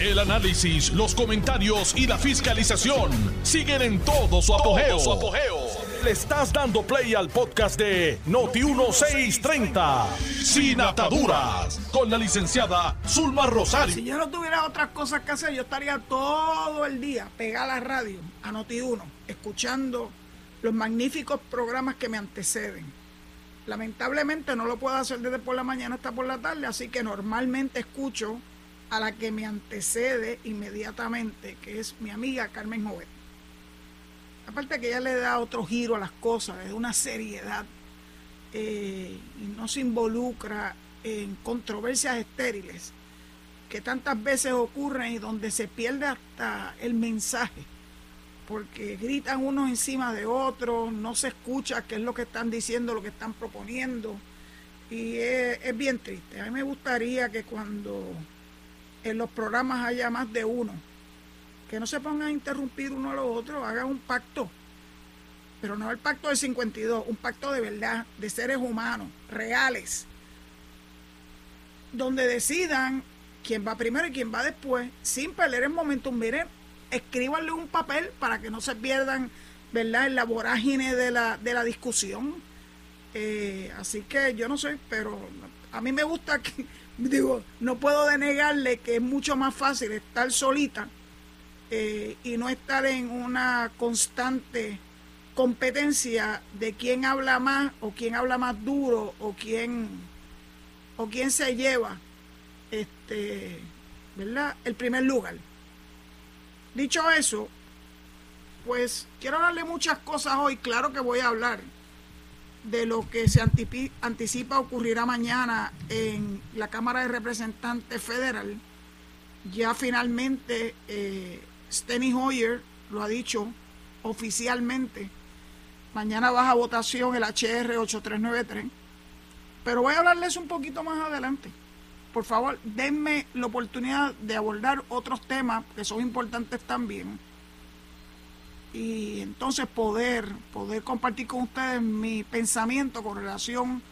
El análisis, los comentarios y la fiscalización siguen en todo su apogeo. Le estás dando play al podcast de Noti1630, Sin Ataduras, con la licenciada Zulma Rosario. Si yo no tuviera otras cosas que hacer, yo estaría todo el día pegada a la radio, a Noti1, escuchando los magníficos programas que me anteceden. Lamentablemente no lo puedo hacer desde por la mañana hasta por la tarde, así que normalmente escucho a la que me antecede inmediatamente, que es mi amiga Carmen Jovet. Aparte que ella le da otro giro a las cosas, le da una seriedad eh, y no se involucra en controversias estériles que tantas veces ocurren y donde se pierde hasta el mensaje, porque gritan unos encima de otros, no se escucha qué es lo que están diciendo, lo que están proponiendo, y es, es bien triste. A mí me gustaría que cuando en los programas haya más de uno. Que no se pongan a interrumpir uno a los otros, hagan un pacto. Pero no el pacto de 52, un pacto de verdad, de seres humanos, reales. Donde decidan quién va primero y quién va después, sin perder el momento. Miren, escríbanle un papel para que no se pierdan, ¿verdad?, en la vorágine de la, de la discusión. Eh, así que yo no sé, pero a mí me gusta que digo, no puedo denegarle que es mucho más fácil estar solita eh, y no estar en una constante competencia de quién habla más o quién habla más duro o quién o quién se lleva este verdad el primer lugar. Dicho eso pues quiero hablarle muchas cosas hoy. Claro que voy a hablar de lo que se anticipa ocurrirá mañana en la Cámara de Representantes Federal. Ya finalmente eh, Steny Hoyer lo ha dicho oficialmente. Mañana baja votación el HR 8393. Pero voy a hablarles un poquito más adelante. Por favor, denme la oportunidad de abordar otros temas que son importantes también y entonces poder, poder compartir con ustedes mi pensamiento con relación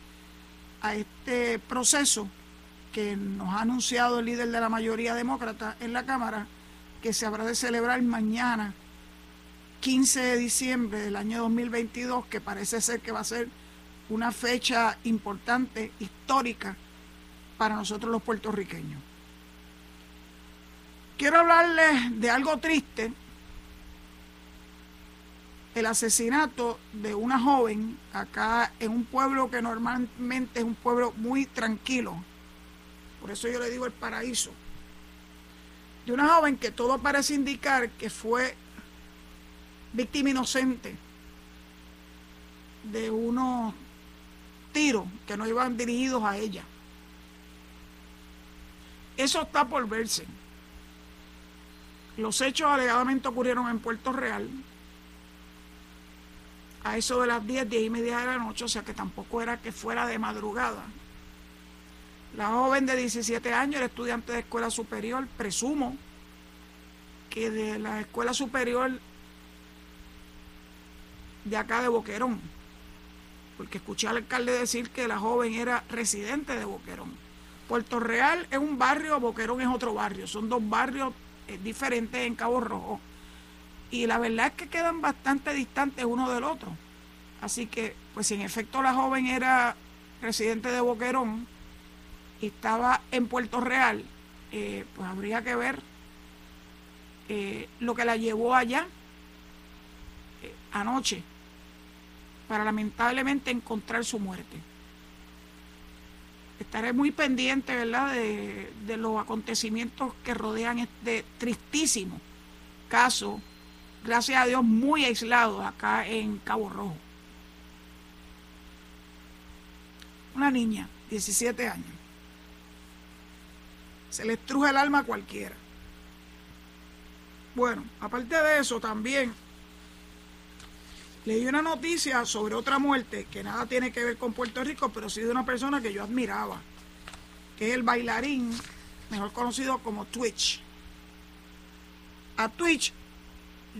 a este proceso que nos ha anunciado el líder de la mayoría demócrata en la Cámara, que se habrá de celebrar mañana, 15 de diciembre del año 2022, que parece ser que va a ser una fecha importante, histórica, para nosotros los puertorriqueños. Quiero hablarles de algo triste el asesinato de una joven acá en un pueblo que normalmente es un pueblo muy tranquilo. Por eso yo le digo el paraíso. De una joven que todo parece indicar que fue víctima inocente de unos tiros que no iban dirigidos a ella. Eso está por verse. Los hechos alegadamente ocurrieron en Puerto Real, a eso de las 10, 10 y media de la noche, o sea que tampoco era que fuera de madrugada. La joven de 17 años era estudiante de escuela superior, presumo que de la escuela superior de acá de Boquerón, porque escuché al alcalde decir que la joven era residente de Boquerón. Puerto Real es un barrio, Boquerón es otro barrio, son dos barrios eh, diferentes en Cabo Rojo y la verdad es que quedan bastante distantes uno del otro. Así que, pues si en efecto la joven era residente de Boquerón y estaba en Puerto Real, eh, pues habría que ver eh, lo que la llevó allá eh, anoche para lamentablemente encontrar su muerte. Estaré muy pendiente, ¿verdad?, de, de los acontecimientos que rodean este tristísimo caso gracias a Dios, muy aislados acá en Cabo Rojo. Una niña, 17 años. Se le estruja el alma a cualquiera. Bueno, aparte de eso, también leí una noticia sobre otra muerte que nada tiene que ver con Puerto Rico, pero sí de una persona que yo admiraba, que es el bailarín, mejor conocido como Twitch. A Twitch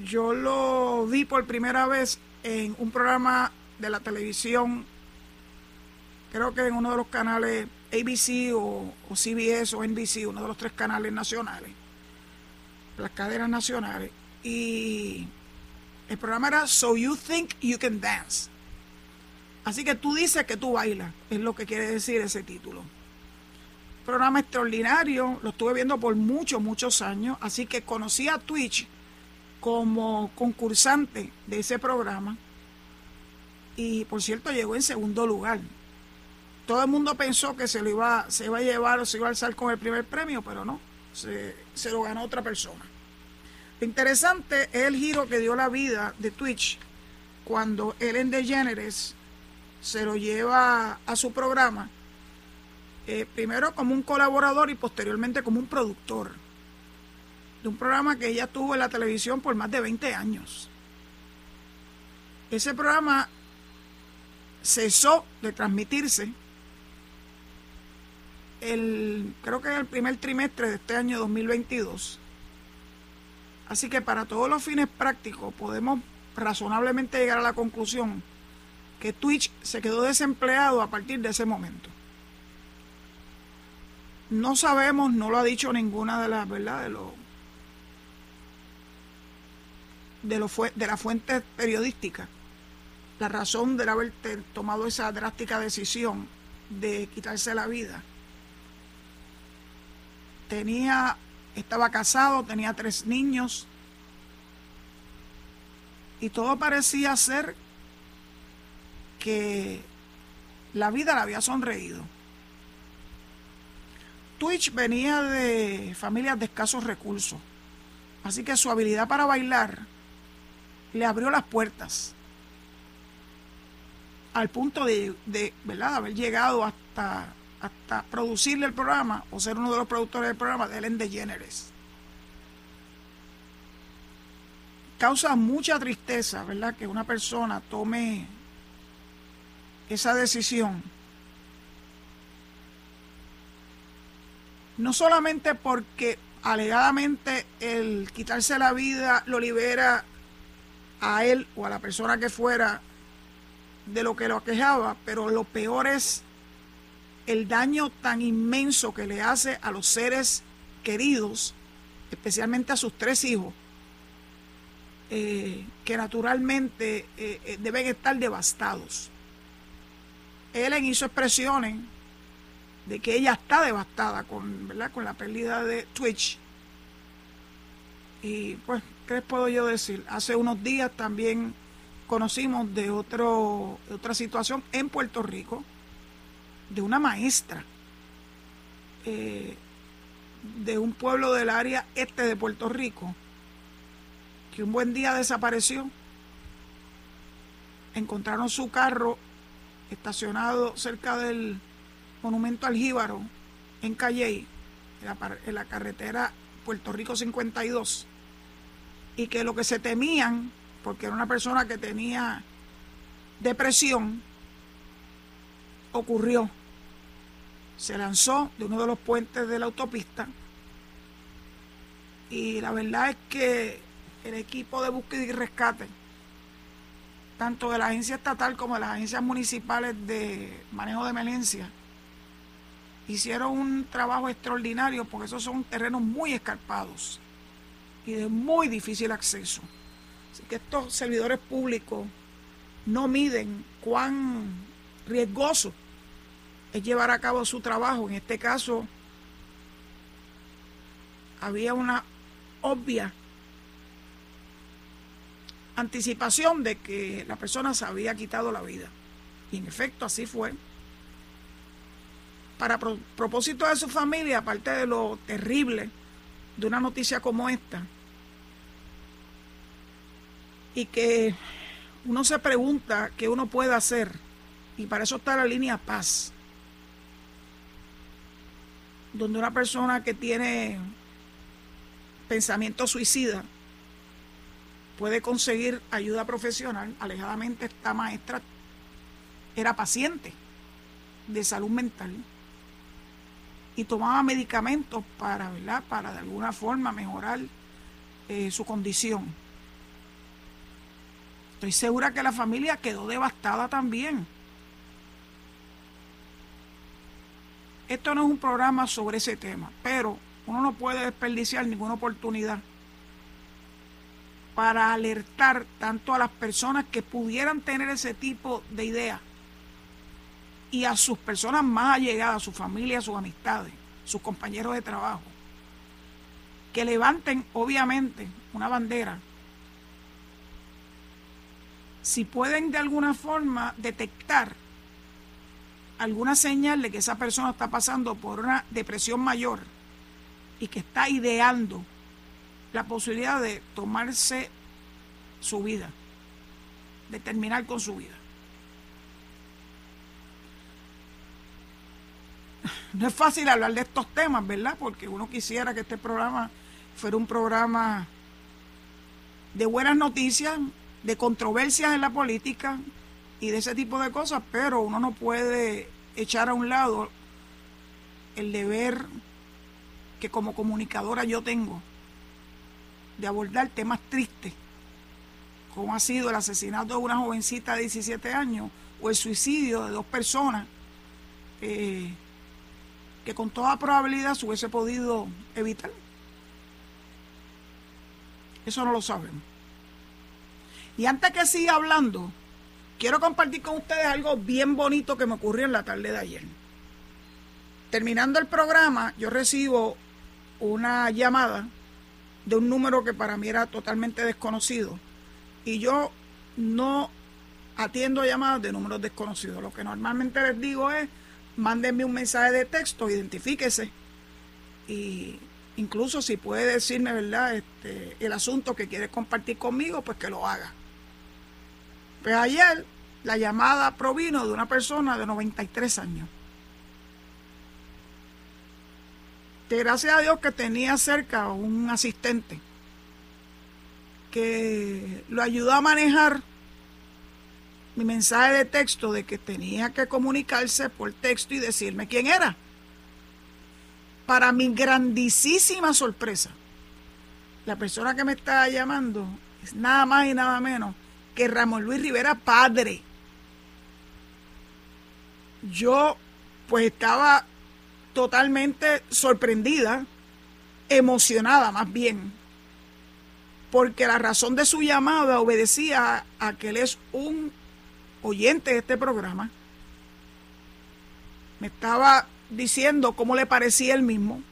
yo lo vi por primera vez en un programa de la televisión, creo que en uno de los canales ABC o, CBS o NBC, uno de los tres canales nacionales. las cadenas nacionales. Y el programa era So You Think You Can Dance. Así que tú dices que tú bailas, es lo que quiere decir ese título. Programa extraordinario, lo estuve viendo por muchos, muchos años, así que conocí a Twitch como concursante de ese programa y por cierto llegó en segundo lugar. Todo el mundo pensó que se lo iba, se iba a llevar o se iba a alzar con el primer premio, pero no, se, se lo ganó otra persona. Lo interesante es el giro que dio la vida de Twitch cuando Ellen DeGeneres se lo lleva a su programa, eh, primero como un colaborador y posteriormente como un productor de un programa que ella tuvo en la televisión por más de 20 años. Ese programa cesó de transmitirse el, creo que en el primer trimestre de este año 2022. Así que para todos los fines prácticos podemos razonablemente llegar a la conclusión que Twitch se quedó desempleado a partir de ese momento. No sabemos, no lo ha dicho ninguna de las, ¿verdad? De los de, lo, de la fuente periodística la razón de haber tomado esa drástica decisión de quitarse la vida. Tenía, estaba casado, tenía tres niños y todo parecía ser que la vida le había sonreído. Twitch venía de familias de escasos recursos, así que su habilidad para bailar le abrió las puertas al punto de, ¿verdad? haber llegado hasta, hasta producirle el programa o ser uno de los productores del programa de Ellen DeGeneres. Causa mucha tristeza, ¿verdad? Que una persona tome esa decisión, no solamente porque alegadamente el quitarse la vida lo libera a él o a la persona que fuera de lo que lo aquejaba, pero lo peor es el daño tan inmenso que le hace a los seres queridos, especialmente a sus tres hijos, eh, que naturalmente eh, eh, deben estar devastados. Ellen hizo expresiones de que ella está devastada con, ¿verdad? con la pérdida de Twitch. Y pues, ¿qué les puedo yo decir? Hace unos días también conocimos de, otro, otra situación en Puerto Rico, de una maestra eh, de un pueblo del área este de Puerto Rico, que un buen día desapareció. Encontraron su carro estacionado cerca del monumento al Jíbaro, en Calley, en la, carretera Puerto Rico 52, y que lo que se temían, porque era una persona que tenía depresión, ocurrió. Se lanzó de uno de los puentes de la autopista y la verdad es que el equipo de búsqueda y rescate tanto de la agencia estatal como de las agencias municipales de manejo de emergencia, hicieron un trabajo extraordinario porque esos son terrenos muy escarpados y de muy difícil acceso. Así que estos servidores públicos no miden cuán riesgoso es llevar a cabo su trabajo. En este caso, había una obvia anticipación de que la persona se había quitado la vida. Y en efecto así fue. Para propósito de su familia, aparte de lo terrible de una noticia como esta, y que uno se pregunta qué uno puede hacer, y para eso está la línea paz, donde una persona que tiene pensamiento suicida, puede conseguir ayuda profesional. Alejadamente esta maestra era paciente de salud mental y tomaba medicamentos para, ¿verdad? para de alguna forma mejorar eh, su condición. Estoy segura que la familia quedó devastada también. Esto no es un programa sobre ese tema, pero uno no puede desperdiciar ninguna oportunidad para alertar tanto a las personas que pudieran tener ese tipo de idea y a sus personas más allegadas, su familia, sus amistades, sus compañeros de trabajo, que levanten obviamente una bandera. Si pueden de alguna forma detectar alguna señal de que esa persona está pasando por una depresión mayor y que está ideando la posibilidad de tomarse su vida, de terminar con su vida. No es fácil hablar de estos temas, ¿verdad? Porque uno quisiera que este programa fuera un programa de buenas noticias, de controversias en la política y de ese tipo de cosas, pero uno no puede echar a un lado el deber que como comunicadora yo tengo de abordar temas tristes, como ha sido el asesinato de una jovencita de 17 años o el suicidio de dos personas eh, que con toda probabilidad se hubiese podido evitar. Eso no lo sabemos. Y antes que siga hablando, quiero compartir con ustedes algo bien bonito que me ocurrió en la tarde de ayer. Terminando el programa, yo recibo una llamada de un número que para mí era totalmente desconocido. Y yo no atiendo llamadas de números desconocidos. Lo que normalmente les digo es, mándenme un mensaje de texto, identifíquese. Y incluso si puede decirme, ¿verdad?, este, el asunto que quiere compartir conmigo, pues que lo haga. Pues ayer la llamada provino de una persona de 93 años. Que gracias a Dios que tenía cerca un asistente que lo ayudó a manejar mi mensaje de texto de que tenía que comunicarse por texto y decirme quién era. Para mi grandísima sorpresa, la persona que me está llamando es nada más y nada menos que Ramón Luis Rivera padre. Yo pues estaba totalmente sorprendida, emocionada más bien, porque la razón de su llamada obedecía a que él es un oyente de este programa. Me estaba diciendo cómo le parecía él mismo.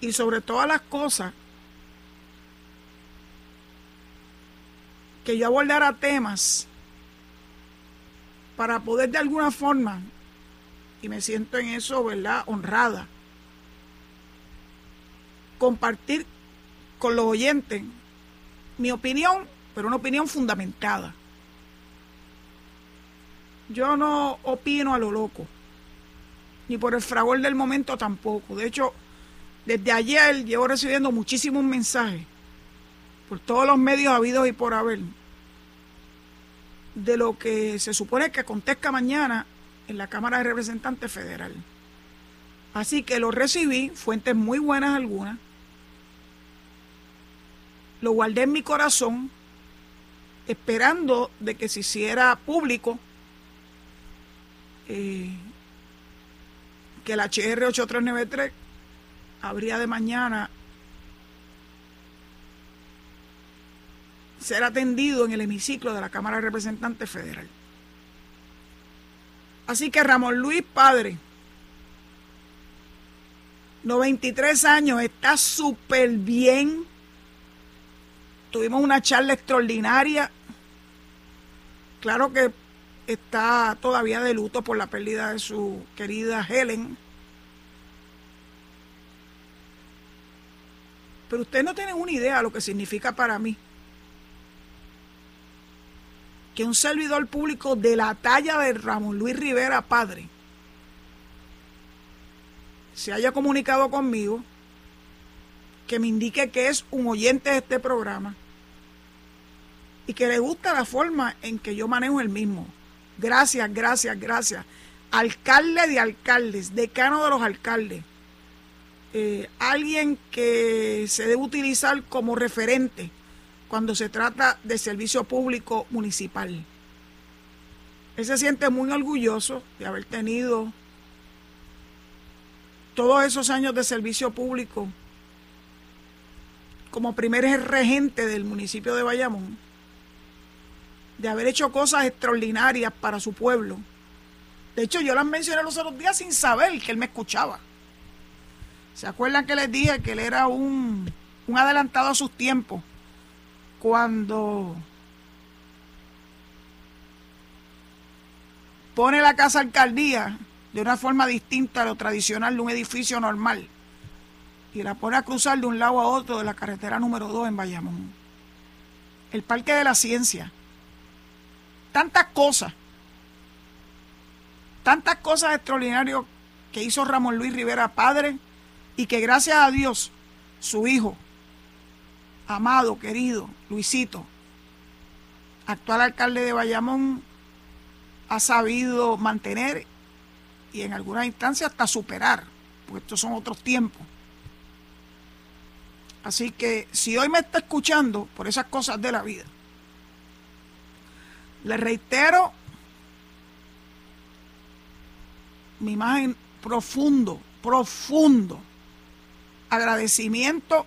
Y sobre todas las cosas, que yo abordara temas para poder de alguna forma, y me siento en eso, ¿verdad?, honrada, compartir con los oyentes mi opinión, pero una opinión fundamentada. Yo no opino a lo loco, ni por el fragor del momento tampoco. De hecho, desde ayer llevo recibiendo muchísimos mensajes por todos los medios habidos y por haber de lo que se supone que acontezca mañana en la Cámara de Representantes Federal. Así que lo recibí, fuentes muy buenas algunas, lo guardé en mi corazón, esperando de que se hiciera público eh, que la HR 8393 habría de mañana ser atendido en el hemiciclo de la Cámara de Representantes Federal. Así que Ramón Luis Padre, 93 años, está súper bien. Tuvimos una charla extraordinaria. Claro que está todavía de luto por la pérdida de su querida Helen. Pero usted no tiene una idea de lo que significa para mí que un servidor público de la talla de Ramón Luis Rivera, padre, se haya comunicado conmigo, que me indique que es un oyente de este programa y que le gusta la forma en que yo manejo el mismo. Gracias, gracias, gracias. Alcalde de alcaldes, decano de los alcaldes, eh, alguien que se debe utilizar como referente cuando se trata de servicio público municipal. Él se siente muy orgulloso de haber tenido todos esos años de servicio público como primer regente del municipio de Bayamón, de haber hecho cosas extraordinarias para su pueblo. De hecho, yo las mencioné los otros días sin saber que él me escuchaba. ¿Se acuerdan que les dije que él era un, un adelantado a sus tiempos? Cuando pone la casa alcaldía de una forma distinta a lo tradicional de un edificio normal y la pone a cruzar de un lado a otro de la carretera número 2 en Bayamón. El Parque de la Ciencia. Tantas cosas. Tantas cosas extraordinarias que hizo Ramón Luis Rivera padre y que gracias a Dios su hijo, amado, querido, Luisito, actual alcalde de Bayamón, ha sabido mantener y en algunas instancias hasta superar, porque estos son otros tiempos. Así que si hoy me está escuchando por esas cosas de la vida, le reitero mi imagen profundo, profundo agradecimiento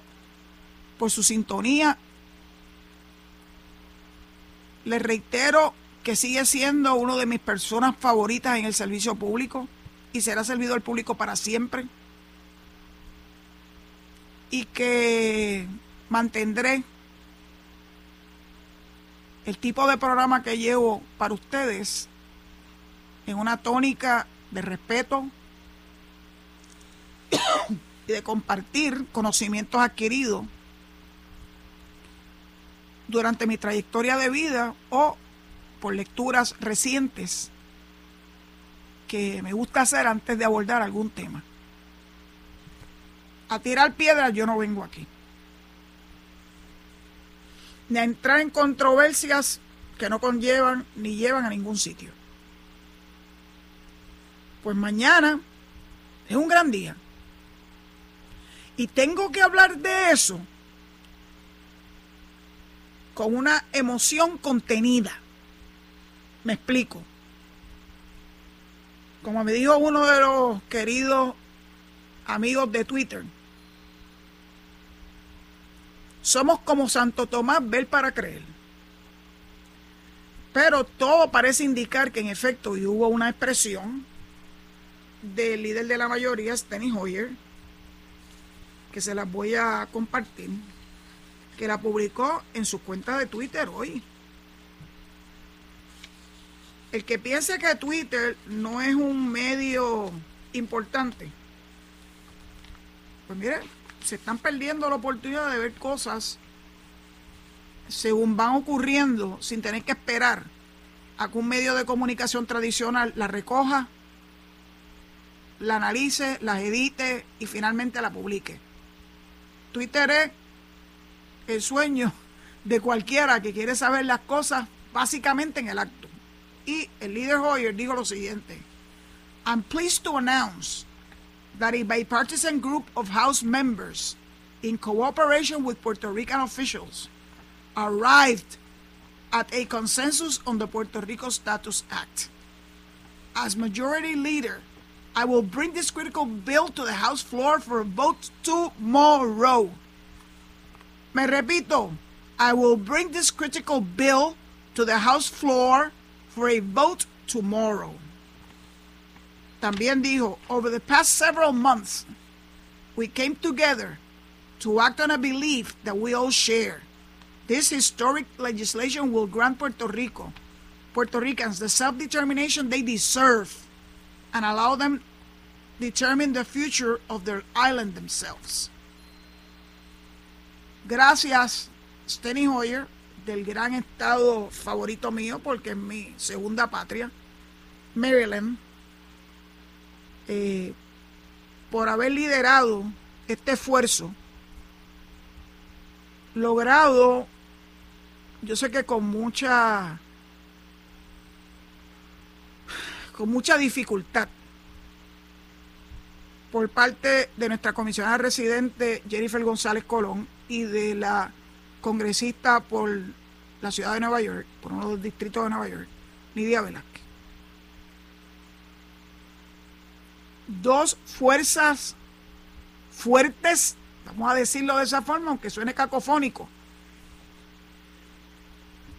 por su sintonía. Le reitero que sigue siendo uno de mis personas favoritas en el servicio público y será servidor público para siempre. Y que mantendré el tipo de programa que llevo para ustedes en una tónica de respeto y de compartir conocimientos adquiridos durante mi trayectoria de vida o por lecturas recientes que me gusta hacer antes de abordar algún tema. A tirar piedras yo no vengo aquí. Ni a entrar en controversias que no conllevan ni llevan a ningún sitio. Pues mañana es un gran día. Y tengo que hablar de eso con una emoción contenida. Me explico. Como me dijo uno de los queridos amigos de Twitter, somos como Santo Tomás, ver para creer. Pero todo parece indicar que en efecto hubo una expresión del líder de la mayoría, Steny Hoyer, que se las voy a compartir, que la publicó en su cuenta de Twitter hoy. El que piense que Twitter no es un medio importante, pues mire, se están perdiendo la oportunidad de ver cosas según van ocurriendo sin tener que esperar a que un medio de comunicación tradicional la recoja, la analice, las edite y finalmente la publique. Twitter es el sueño de cualquiera que quiere saber las cosas básicamente en el acto. Y el líder Hoyer dijo lo siguiente: I'm pleased to announce that a bipartisan group of House members, in cooperation with Puerto Rican officials, arrived at a consensus on the Puerto Rico Status Act. As majority leader, I will bring this critical bill to the House floor for a vote tomorrow. Me repito, I will bring this critical bill to the House floor for a vote tomorrow. También dijo, over the past several months, we came together to act on a belief that we all share. This historic legislation will grant Puerto Rico, Puerto Ricans, the self-determination they deserve and allow them determine the future of their island themselves. Gracias, Steny Hoyer, del gran estado favorito mío, porque es mi segunda patria, Maryland, eh, por haber liderado este esfuerzo, logrado, yo sé que con mucha, con mucha dificultad, por parte de nuestra comisionada residente Jennifer González Colón y de la congresista por la ciudad de Nueva York, por uno de los distritos de Nueva York, Lidia Velázquez. Dos fuerzas fuertes vamos a decirlo de esa forma, aunque suene cacofónico,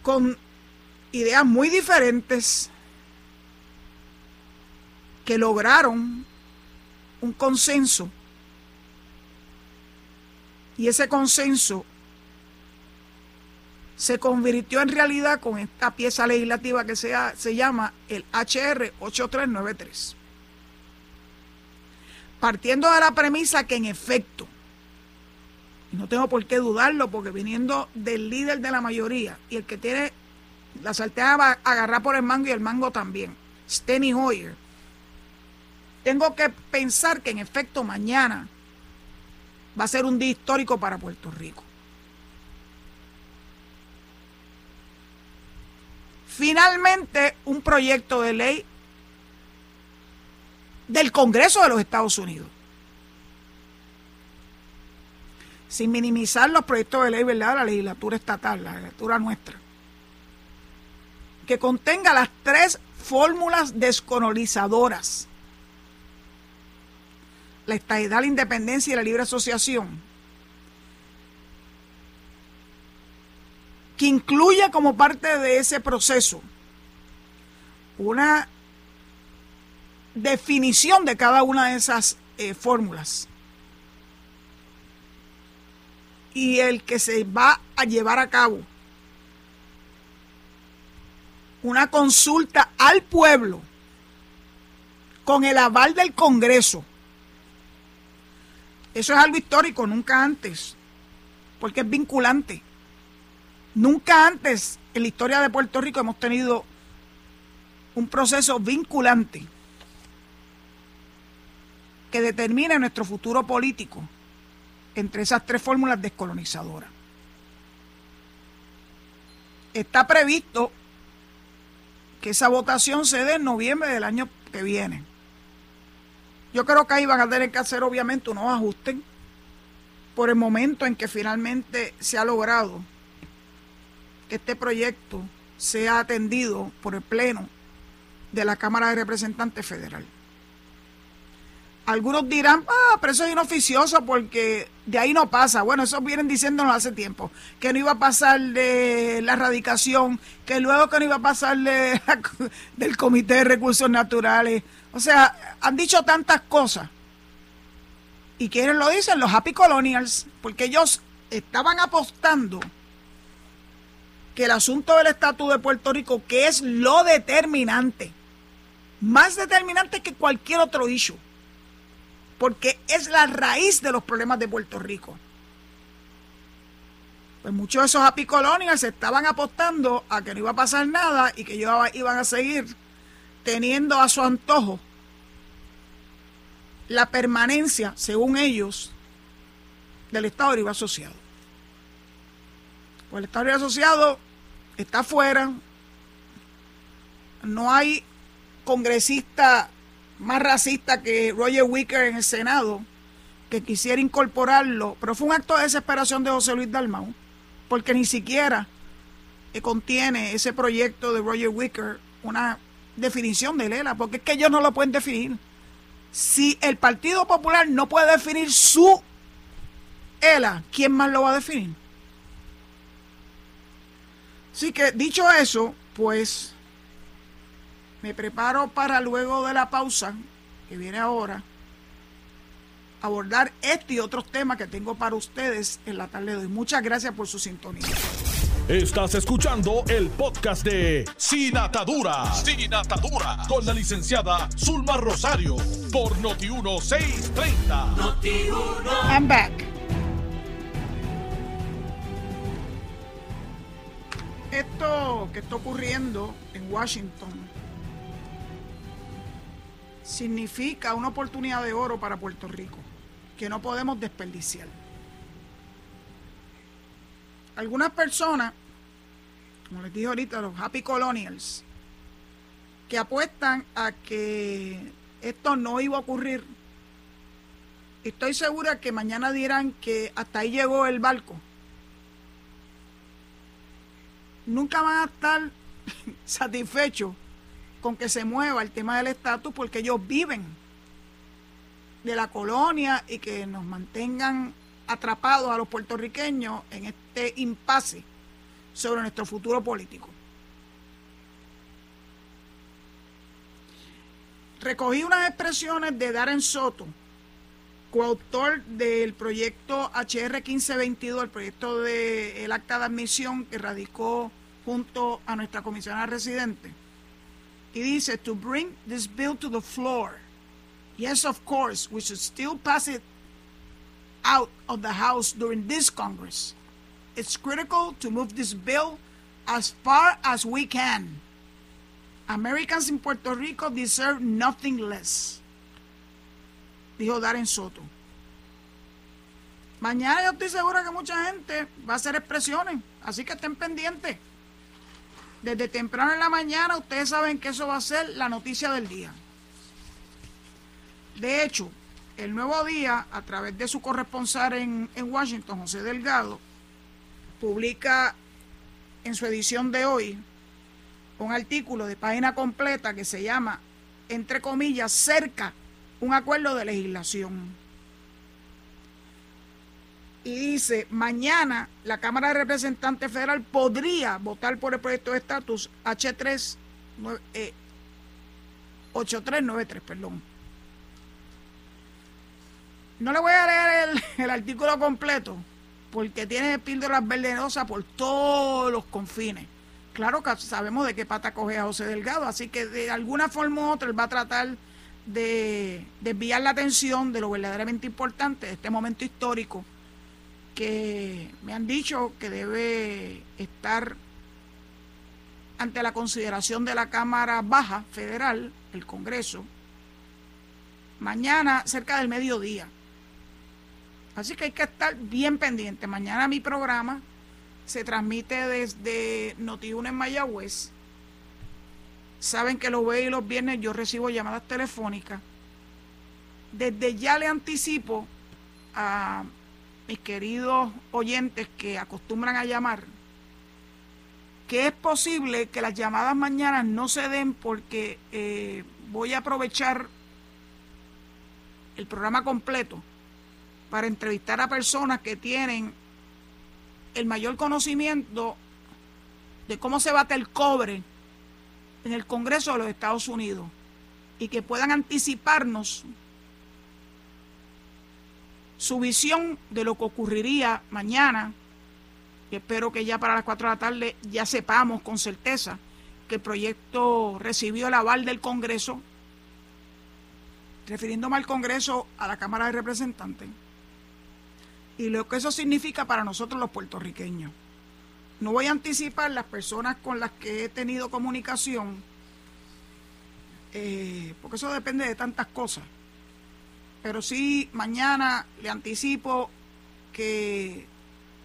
con ideas muy diferentes que lograron un consenso y ese consenso se convirtió en realidad con esta pieza legislativa que se, se llama el HR 8393. Partiendo de la premisa que en efecto, y no tengo por qué dudarlo, porque viniendo del líder de la mayoría y el que tiene la sartén va a agarrar por el mango y el mango también, Steny Hoyer, tengo que pensar que en efecto mañana va a ser un día histórico para Puerto Rico. Finalmente, un proyecto de ley del Congreso de los Estados Unidos. Sin minimizar los proyectos de ley, ¿verdad? La legislatura estatal, la legislatura nuestra. Que contenga las tres fórmulas descolonizadoras la estadidad, la independencia y la libre asociación, que incluya como parte de ese proceso una definición de cada una de esas eh, fórmulas. Y el que se va a llevar a cabo una consulta al pueblo con el aval del Congreso eso es algo histórico, nunca antes, porque es vinculante. Nunca antes en la historia de Puerto Rico hemos tenido un proceso vinculante que determine nuestro futuro político entre esas tres fórmulas descolonizadoras. Está previsto que esa votación se dé en noviembre del año que viene. Yo creo que ahí van a tener que hacer obviamente unos ajustes por el momento en que finalmente se ha logrado que este proyecto sea atendido por el Pleno de la Cámara de Representantes Federal. Algunos dirán, ah, pero eso es inoficioso porque de ahí no pasa. Bueno, eso vienen diciéndonos hace tiempo, que no iba a pasar de la erradicación, que luego que no iba a pasar del Comité de Recursos Naturales. O sea, han dicho tantas cosas. ¿Y quiénes lo dicen? Los Happy Colonials, porque ellos estaban apostando que el asunto del estatus de Puerto Rico, que es lo determinante, más determinante que cualquier otro issue, porque es la raíz de los problemas de Puerto Rico. Pues muchos de esos Happy estaban apostando a que no iba a pasar nada y que ellos iban a seguir teniendo a su antojo la permanencia, según ellos, del Estado Libre Asociado. Pues el Estado Libre Asociado está afuera, no hay congresista más racista que Roger Wicker en el Senado que quisiera incorporarlo, pero fue un acto de desesperación de José Luis Dalmau, porque ni siquiera contiene ese proyecto de Roger Wicker una definición de Lela, porque es que ellos no lo pueden definir. Si el Partido Popular no puede definir su ELA, ¿quién más lo va a definir? Así que dicho eso, pues me preparo para luego de la pausa, que viene ahora, abordar este y otros temas que tengo para ustedes en la tarde de hoy. Muchas gracias por su sintonía. Estás escuchando el podcast de Sin Atadura. Sin Atadura. Con la licenciada Zulma Rosario. Por Noti1630. Noti1. I'm back. Esto que está ocurriendo en Washington significa una oportunidad de oro para Puerto Rico que no podemos desperdiciar algunas personas, como les dije ahorita, los happy colonials, que apuestan a que esto no iba a ocurrir. Estoy segura que mañana dirán que hasta ahí llegó el barco. Nunca van a estar satisfechos con que se mueva el tema del estatus porque ellos viven de la colonia y que nos mantengan atrapados a los puertorriqueños en este impasse sobre nuestro futuro político. Recogí unas expresiones de Darren Soto, coautor del proyecto HR 1522, el proyecto del acta de admisión que radicó junto a nuestra comisionada residente. Y dice, to bring this bill to the floor, yes, of course, we should still pass it out of the House during this Congress. It's critical to move this bill as far as we can. Americans in Puerto Rico deserve nothing less dijo Darren Soto. Mañana yo estoy segura que mucha gente va a hacer expresiones, así que estén pendientes. Desde temprano en la mañana ustedes saben que eso va a ser la noticia del día. De hecho, el nuevo día, a través de su corresponsal en, en Washington, José Delgado, publica en su edición de hoy un artículo de página completa que se llama, entre comillas, cerca un acuerdo de legislación. Y dice, mañana la Cámara de Representantes Federal podría votar por el proyecto de estatus H3 8393, eh, perdón. No le voy a leer el, el artículo completo porque tiene píldoras venenosas por todos los confines. Claro que sabemos de qué pata coge a José Delgado, así que de alguna forma u otra él va a tratar de desviar la atención de lo verdaderamente importante de este momento histórico que me han dicho que debe estar ante la consideración de la Cámara Baja Federal, el Congreso, mañana cerca del mediodía. Así que hay que estar bien pendiente. Mañana mi programa se transmite desde Notiuno en Mayagüez Saben que los ve y los viernes yo recibo llamadas telefónicas. Desde ya le anticipo a mis queridos oyentes que acostumbran a llamar que es posible que las llamadas mañana no se den porque eh, voy a aprovechar el programa completo para entrevistar a personas que tienen el mayor conocimiento de cómo se bate el cobre en el Congreso de los Estados Unidos y que puedan anticiparnos su visión de lo que ocurriría mañana. Y espero que ya para las 4 de la tarde ya sepamos con certeza que el proyecto recibió el aval del Congreso, refiriéndome al Congreso, a la Cámara de Representantes, y lo que eso significa para nosotros los puertorriqueños. No voy a anticipar las personas con las que he tenido comunicación, eh, porque eso depende de tantas cosas. Pero sí, mañana le anticipo que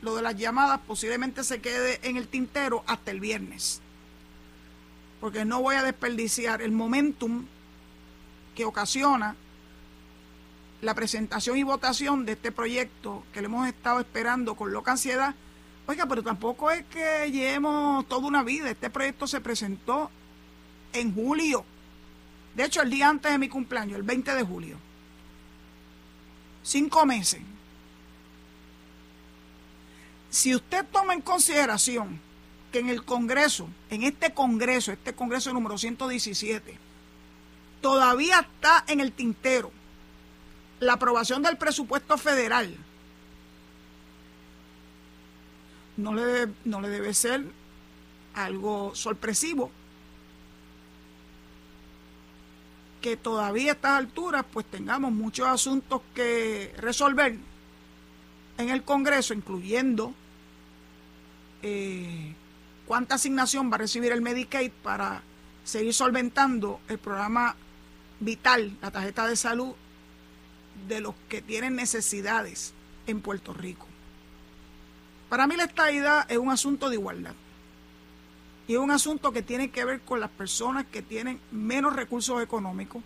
lo de las llamadas posiblemente se quede en el tintero hasta el viernes. Porque no voy a desperdiciar el momentum que ocasiona la presentación y votación de este proyecto que le hemos estado esperando con loca ansiedad Oiga, pero tampoco es que llevemos toda una vida. Este proyecto se presentó en julio. De hecho, el día antes de mi cumpleaños, el 20 de julio. Cinco meses. Si usted toma en consideración que en el Congreso, en este Congreso, este Congreso número 117, todavía está en el tintero la aprobación del presupuesto federal no le, no le debe ser algo sorpresivo que todavía a estas alturas pues tengamos muchos asuntos que resolver en el Congreso, incluyendo eh, cuánta asignación va a recibir el Medicaid para seguir solventando el programa vital, la tarjeta de salud de los que tienen necesidades en Puerto Rico. Para mí la estabilidad es un asunto de igualdad. Y es un asunto que tiene que ver con las personas que tienen menos recursos económicos,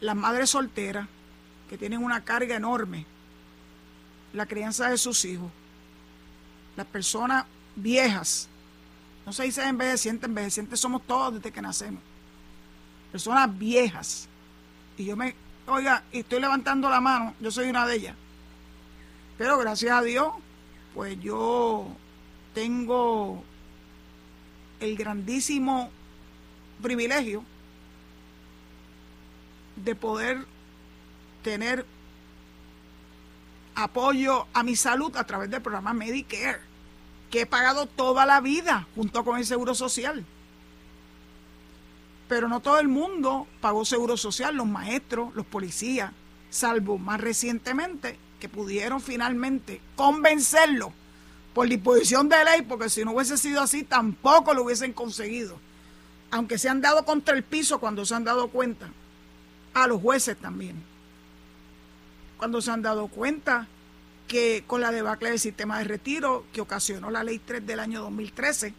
las madres solteras, que tienen una carga enorme, la crianza de sus hijos, las personas viejas, no se dice envejecientes, envejecientes somos todos desde que nacemos, personas viejas. Y yo me oiga, estoy levantando la mano, yo soy una de ellas. Pero gracias a Dios, pues yo tengo el grandísimo privilegio de poder tener apoyo a mi salud a través del programa Medicare, que he pagado toda la vida junto con el Seguro Social. Pero no todo el mundo pagó Seguro Social, los maestros, los policías, salvo más recientemente que pudieron finalmente convencerlo por disposición de ley, porque si no hubiese sido así tampoco lo hubiesen conseguido. Aunque se han dado contra el piso cuando se han dado cuenta, a los jueces también cuando se han dado cuenta que con la debacle del sistema de retiro que ocasionó la ley 3 del año 2013,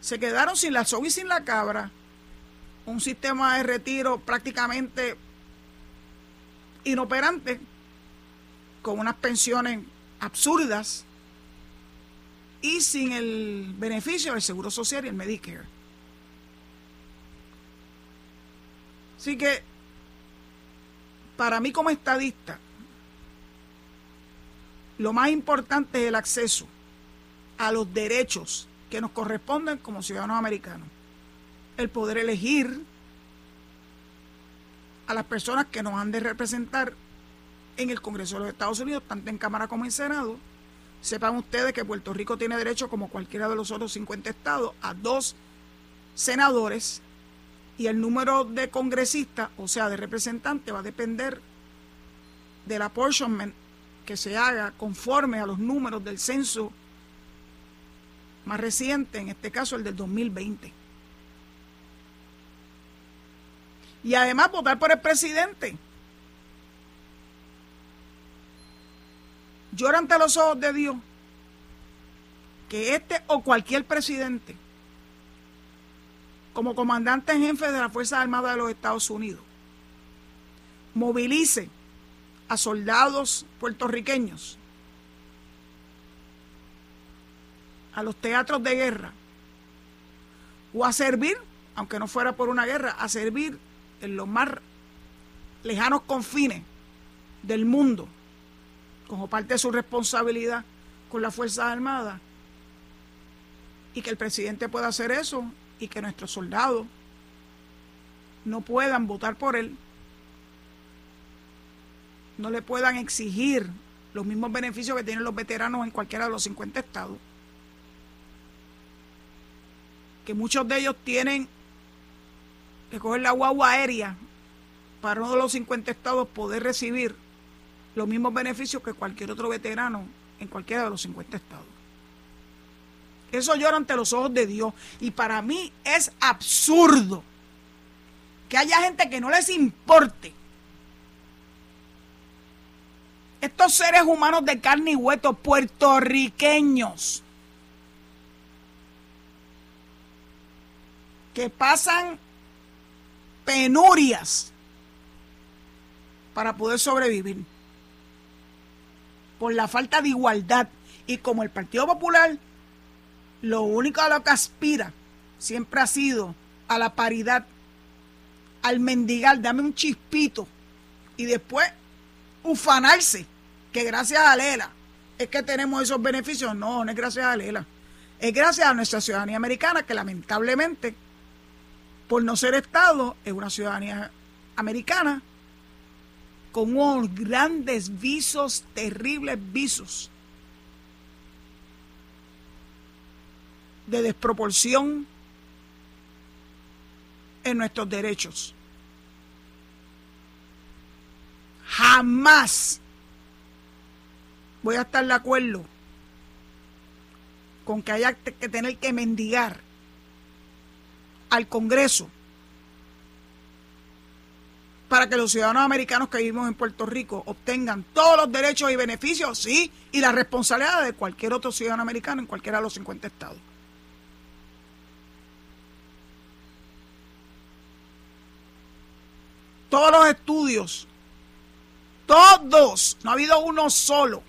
se quedaron sin la soga y sin la cabra, un sistema de retiro prácticamente inoperante, con unas pensiones absurdas y sin el beneficio del Seguro Social y el Medicare. Así que, para mí como estadista, lo más importante es el acceso a los derechos que nos corresponden como ciudadanos americanos. El poder elegir a las personas que nos han de representar en el Congreso de los Estados Unidos, tanto en Cámara como en Senado. Sepan ustedes que Puerto Rico tiene derecho, como cualquiera de los otros 50 estados, a dos senadores y el número de congresistas, o sea, de representantes, va a depender del apportionment que se haga conforme a los números del censo más reciente, en este caso el del 2020. Y además votar por el presidente. Llora ante los ojos de Dios que este o cualquier presidente como comandante en jefe de las Fuerzas Armadas de los Estados Unidos, movilice a soldados puertorriqueños a los teatros de guerra o a servir, aunque no fuera por una guerra, a servir en los más lejanos confines del mundo, como parte de su responsabilidad con las Fuerzas Armadas, y que el presidente pueda hacer eso y que nuestros soldados no puedan votar por él, no le puedan exigir los mismos beneficios que tienen los veteranos en cualquiera de los 50 estados, que muchos de ellos tienen que coger la guagua aérea para uno de los 50 estados poder recibir los mismos beneficios que cualquier otro veterano en cualquiera de los 50 estados. Eso llora ante los ojos de Dios. Y para mí es absurdo que haya gente que no les importe. Estos seres humanos de carne y hueso puertorriqueños que pasan penurias para poder sobrevivir por la falta de igualdad y como el Partido Popular lo único a lo que aspira siempre ha sido a la paridad, al mendigar, dame un chispito y después ufanarse, que gracias a Lela es que tenemos esos beneficios. No, no es gracias a Lela. Es gracias a nuestra ciudadanía americana que lamentablemente, por no ser Estado, es una ciudadanía americana con unos grandes visos, terribles visos de desproporción en nuestros derechos. Jamás voy a estar de acuerdo con que haya que tener que mendigar al Congreso para que los ciudadanos americanos que vivimos en Puerto Rico obtengan todos los derechos y beneficios, sí, y la responsabilidad de cualquier otro ciudadano americano en cualquiera de los 50 estados. todos los estudios, todos, no ha habido uno solo,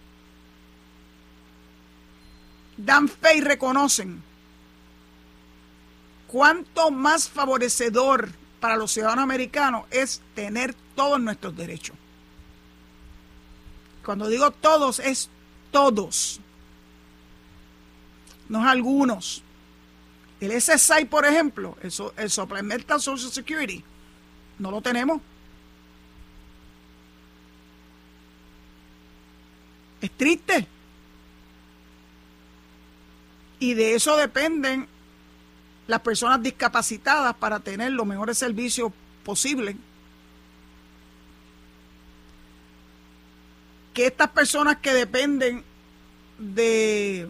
dan fe y reconocen cuánto más favorecedor para los ciudadanos americanos es tener todos nuestros derechos. Cuando digo todos, es todos, no es algunos. El SSI, por ejemplo, el, el Supplemental Social Security, no lo tenemos. Es triste. Y de eso dependen las personas discapacitadas para tener los mejores servicios posibles. Que estas personas que dependen de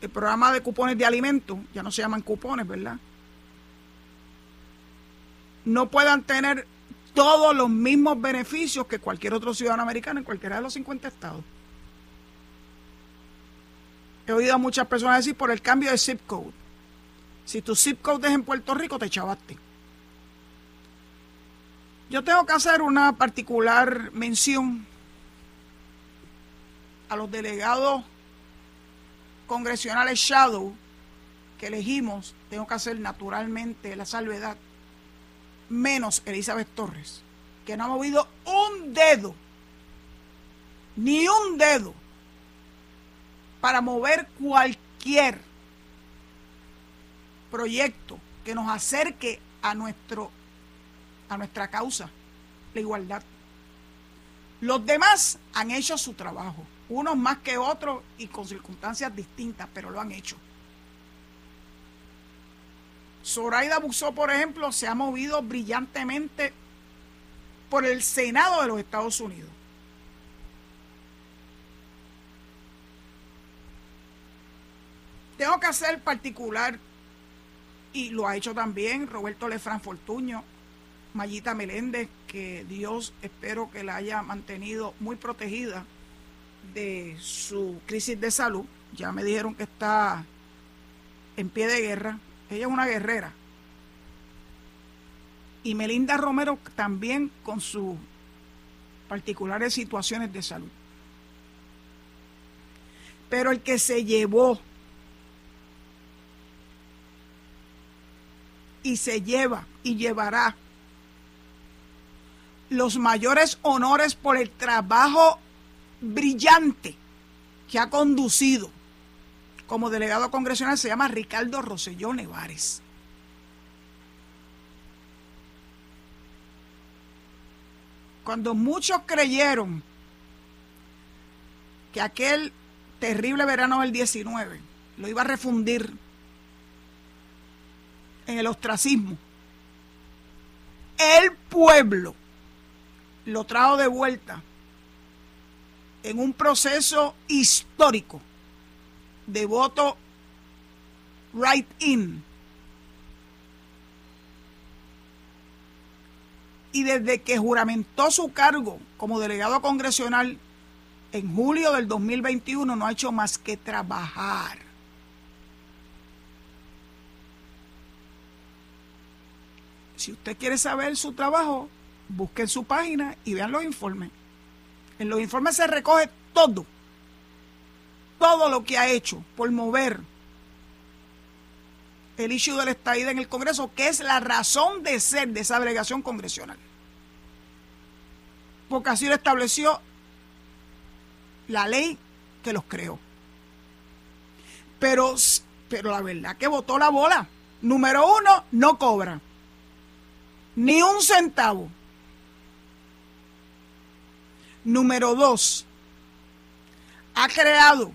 el programa de cupones de alimentos, ya no se llaman cupones, ¿verdad? No puedan tener todos los mismos beneficios que cualquier otro ciudadano americano en cualquiera de los 50 estados. He oído a muchas personas decir por el cambio de zip code. Si tu zip code es en Puerto Rico, te chavaste. Yo tengo que hacer una particular mención a los delegados congresionales Shadow que elegimos. Tengo que hacer naturalmente la salvedad, menos Elizabeth Torres, que no ha movido un dedo, ni un dedo, para mover cualquier proyecto que nos acerque a nuestro a nuestra causa, la igualdad. Los demás han hecho su trabajo, unos más que otros y con circunstancias distintas, pero lo han hecho. Zoraida Busó, por ejemplo, se ha movido brillantemente por el Senado de los Estados Unidos. Tengo que hacer particular y lo ha hecho también Roberto Lefran Fortuño, Mayita Meléndez, que Dios espero que la haya mantenido muy protegida de su crisis de salud. Ya me dijeron que está en pie de guerra. Ella es una guerrera. Y Melinda Romero también con sus particulares situaciones de salud. Pero el que se llevó y se lleva y llevará los mayores honores por el trabajo brillante que ha conducido como delegado congresional se llama Ricardo Rosselló Nevares. Cuando muchos creyeron que aquel terrible verano del 19 lo iba a refundir en el ostracismo. El pueblo lo trajo de vuelta en un proceso histórico de voto right in. Y desde que juramentó su cargo como delegado congresional en julio del 2021 no ha hecho más que trabajar Si usted quiere saber su trabajo, busque en su página y vean los informes. En los informes se recoge todo, todo lo que ha hecho por mover el issue del estadía en el Congreso, que es la razón de ser de esa delegación congresional. Porque así lo estableció la ley que los creó. Pero, pero la verdad que votó la bola. Número uno, no cobra ni un centavo. Número dos, ha creado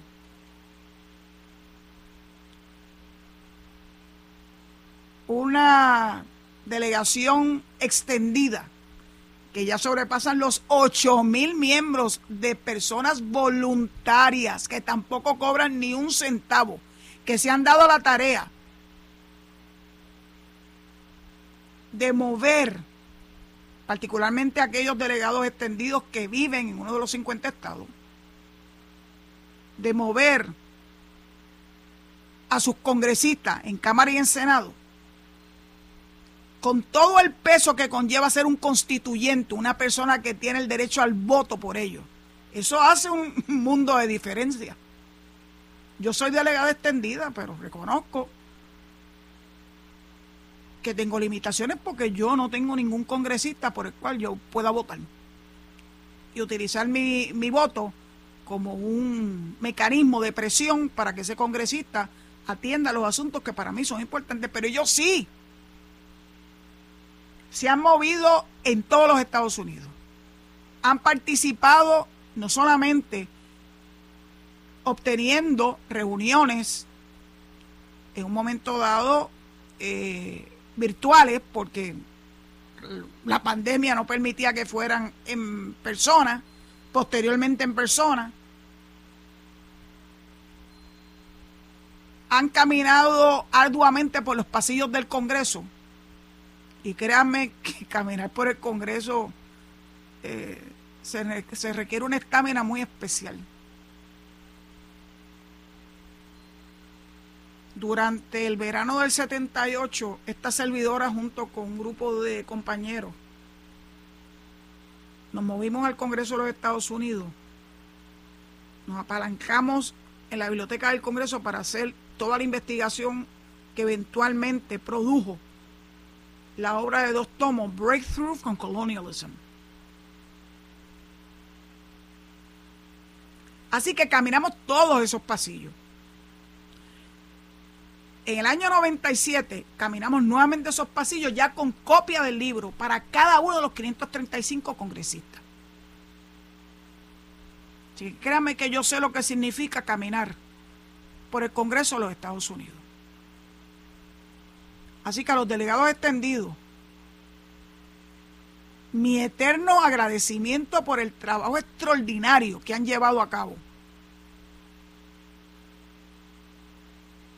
una delegación extendida que ya sobrepasan los 8 mil miembros de personas voluntarias que tampoco cobran ni un centavo, que se han dado la tarea de mover, particularmente aquellos delegados extendidos que viven en uno de los 50 estados, de mover a sus congresistas en Cámara y en Senado, con todo el peso que conlleva ser un constituyente, una persona que tiene el derecho al voto por ello. Eso hace un mundo de diferencia. Yo soy delegada extendida, pero reconozco que tengo limitaciones porque yo no tengo ningún congresista por el cual yo pueda votar. Y utilizar mi, mi voto como un mecanismo de presión para que ese congresista atienda los asuntos que para mí son importantes. Pero ellos sí se han movido en todos los Estados Unidos. Han participado no solamente obteniendo reuniones en un momento dado eh, virtuales, porque la pandemia no permitía que fueran en persona, posteriormente en persona. Han caminado arduamente por los pasillos del Congreso y créanme que caminar por el Congreso eh, se, se requiere una estamina muy especial. Durante el verano del 78, esta servidora junto con un grupo de compañeros nos movimos al Congreso de los Estados Unidos, nos apalancamos en la biblioteca del Congreso para hacer toda la investigación que eventualmente produjo la obra de dos tomos, Breakthrough from Colonialism. Así que caminamos todos esos pasillos. En el año 97 caminamos nuevamente esos pasillos ya con copia del libro para cada uno de los 535 congresistas. Así que créanme que yo sé lo que significa caminar por el Congreso de los Estados Unidos. Así que a los delegados extendidos, mi eterno agradecimiento por el trabajo extraordinario que han llevado a cabo.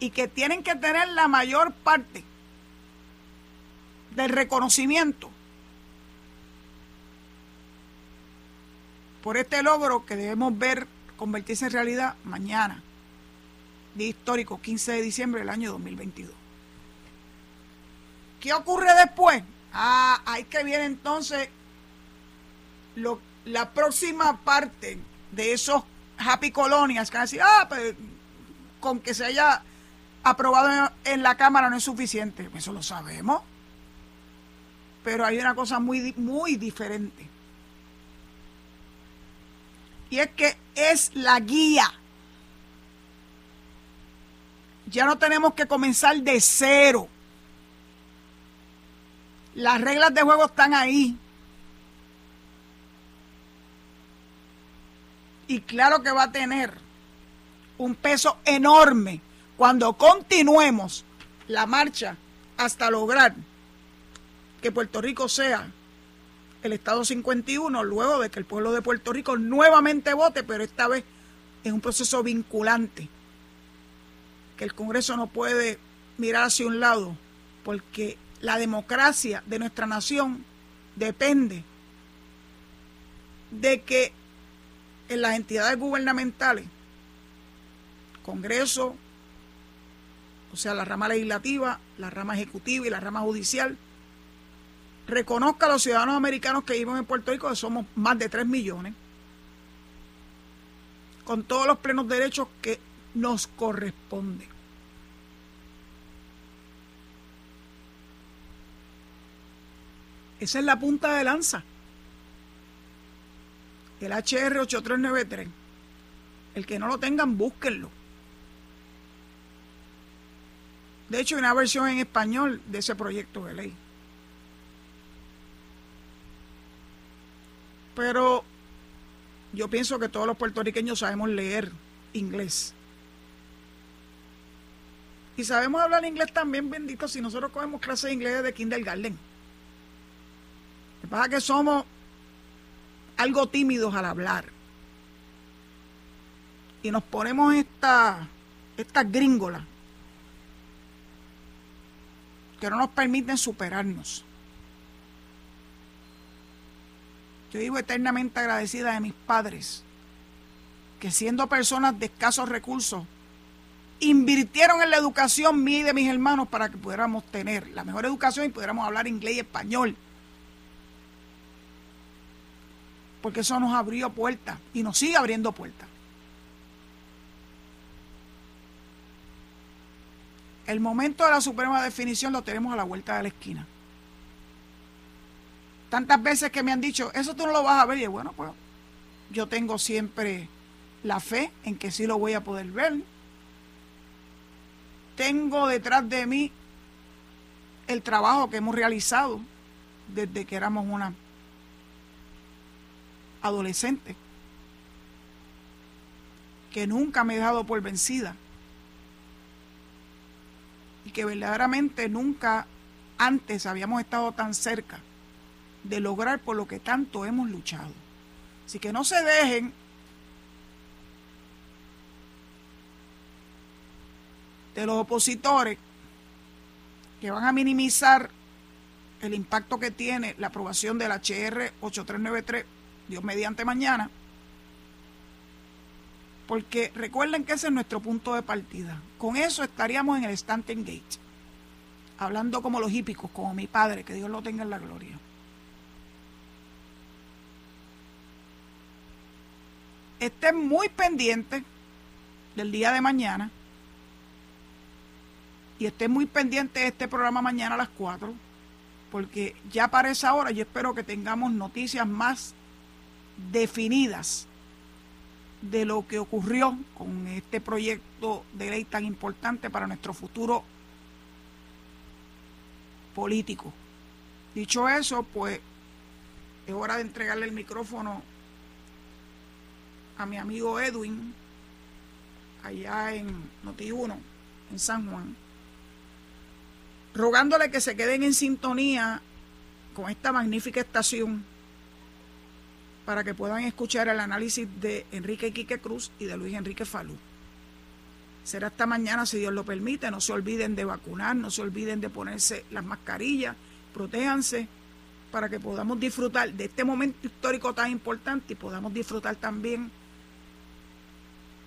Y que tienen que tener la mayor parte del reconocimiento por este logro que debemos ver convertirse en realidad mañana, día histórico, 15 de diciembre del año 2022. ¿Qué ocurre después? Ah, ahí que viene entonces lo, la próxima parte de esos happy colonias que van a decir, ah, pues con que se haya aprobado en, la Cámara no es suficiente. Eso lo sabemos. Pero hay una cosa muy, muy diferente. Y es que es la guía. Ya no tenemos que comenzar de cero. Las reglas de juego están ahí. Y claro que va a tener un peso enorme cuando continuemos la marcha hasta lograr que Puerto Rico sea el Estado 51, luego de que el pueblo de Puerto Rico nuevamente vote, pero esta vez en un proceso vinculante, que el Congreso no puede mirar hacia un lado, porque la democracia de nuestra nación depende de que en las entidades gubernamentales, Congreso, o sea, la rama legislativa, la rama ejecutiva y la rama judicial, reconozca a los ciudadanos americanos que viven en Puerto Rico, que somos más de 3 millones, con todos los plenos derechos que nos corresponden. Esa es la punta de lanza. El HR 8393. El que no lo tengan, búsquenlo. De hecho, hay una versión en español de ese proyecto de ley. Pero yo pienso que todos los puertorriqueños sabemos leer inglés. Y sabemos hablar inglés también, bendito, si nosotros cogemos clases de inglés de kindergarten. Lo que pasa es que somos algo tímidos al hablar. Y nos ponemos esta, estas gringolas que no nos permiten superarnos. Yo vivo eternamente agradecida de mis padres, que siendo personas de escasos recursos, invirtieron en la educación mía y de mis hermanos para que pudiéramos tener la mejor educación y pudiéramos hablar inglés y español porque eso nos abrió puertas y nos sigue abriendo puertas. El momento de la suprema definición lo tenemos a la vuelta de la esquina. Tantas veces que me han dicho, eso tú no lo vas a ver. Y bueno, pues yo tengo siempre la fe en que sí lo voy a poder ver. Tengo detrás de mí el trabajo que hemos realizado desde que éramos una adolescente, que nunca me he dado por vencida y que verdaderamente nunca antes habíamos estado tan cerca de lograr por lo que tanto hemos luchado. Así que no se dejen de los opositores que van a minimizar el impacto que tiene la aprobación del HR 8393, Dios mediante mañana, porque recuerden que ese es nuestro punto de partida. Con eso estaríamos en el Stanton Gate, hablando como los hípicos, como mi padre, que Dios lo tenga en la gloria. Estén muy pendientes del día de mañana y estén muy pendientes de este programa mañana a las 4 porque ya para esa hora yo espero que tengamos noticias más definidas de lo que ocurrió con este proyecto de ley tan importante para nuestro futuro político. Dicho eso, pues es hora de entregarle el micrófono a mi amigo Edwin, allá en Noti1, en San Juan rogándole que se queden en sintonía con esta magnífica estación para que puedan escuchar el análisis de Enrique Quique Cruz y de Luis Enrique Falú. Será esta mañana, si Dios lo permite. No se olviden de vacunar, no se olviden de ponerse las mascarillas, protéjanse para que podamos disfrutar de este momento histórico tan importante y podamos disfrutar también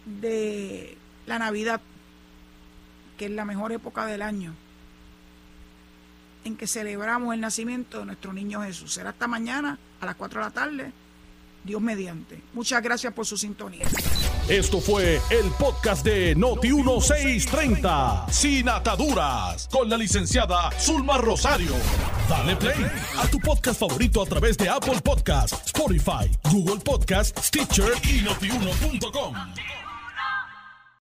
de la Navidad, que es la mejor época del año en que celebramos el nacimiento de nuestro niño Jesús. Será esta mañana a las 4 de la tarde, Dios mediante. Muchas gracias por su sintonía. Esto fue el podcast de Noti 1630, sin ataduras, con la licenciada Zulma Rosario. Dale play a tu podcast favorito a través de Apple Podcasts, Spotify, Google Podcasts, Stitcher y notiuno.com.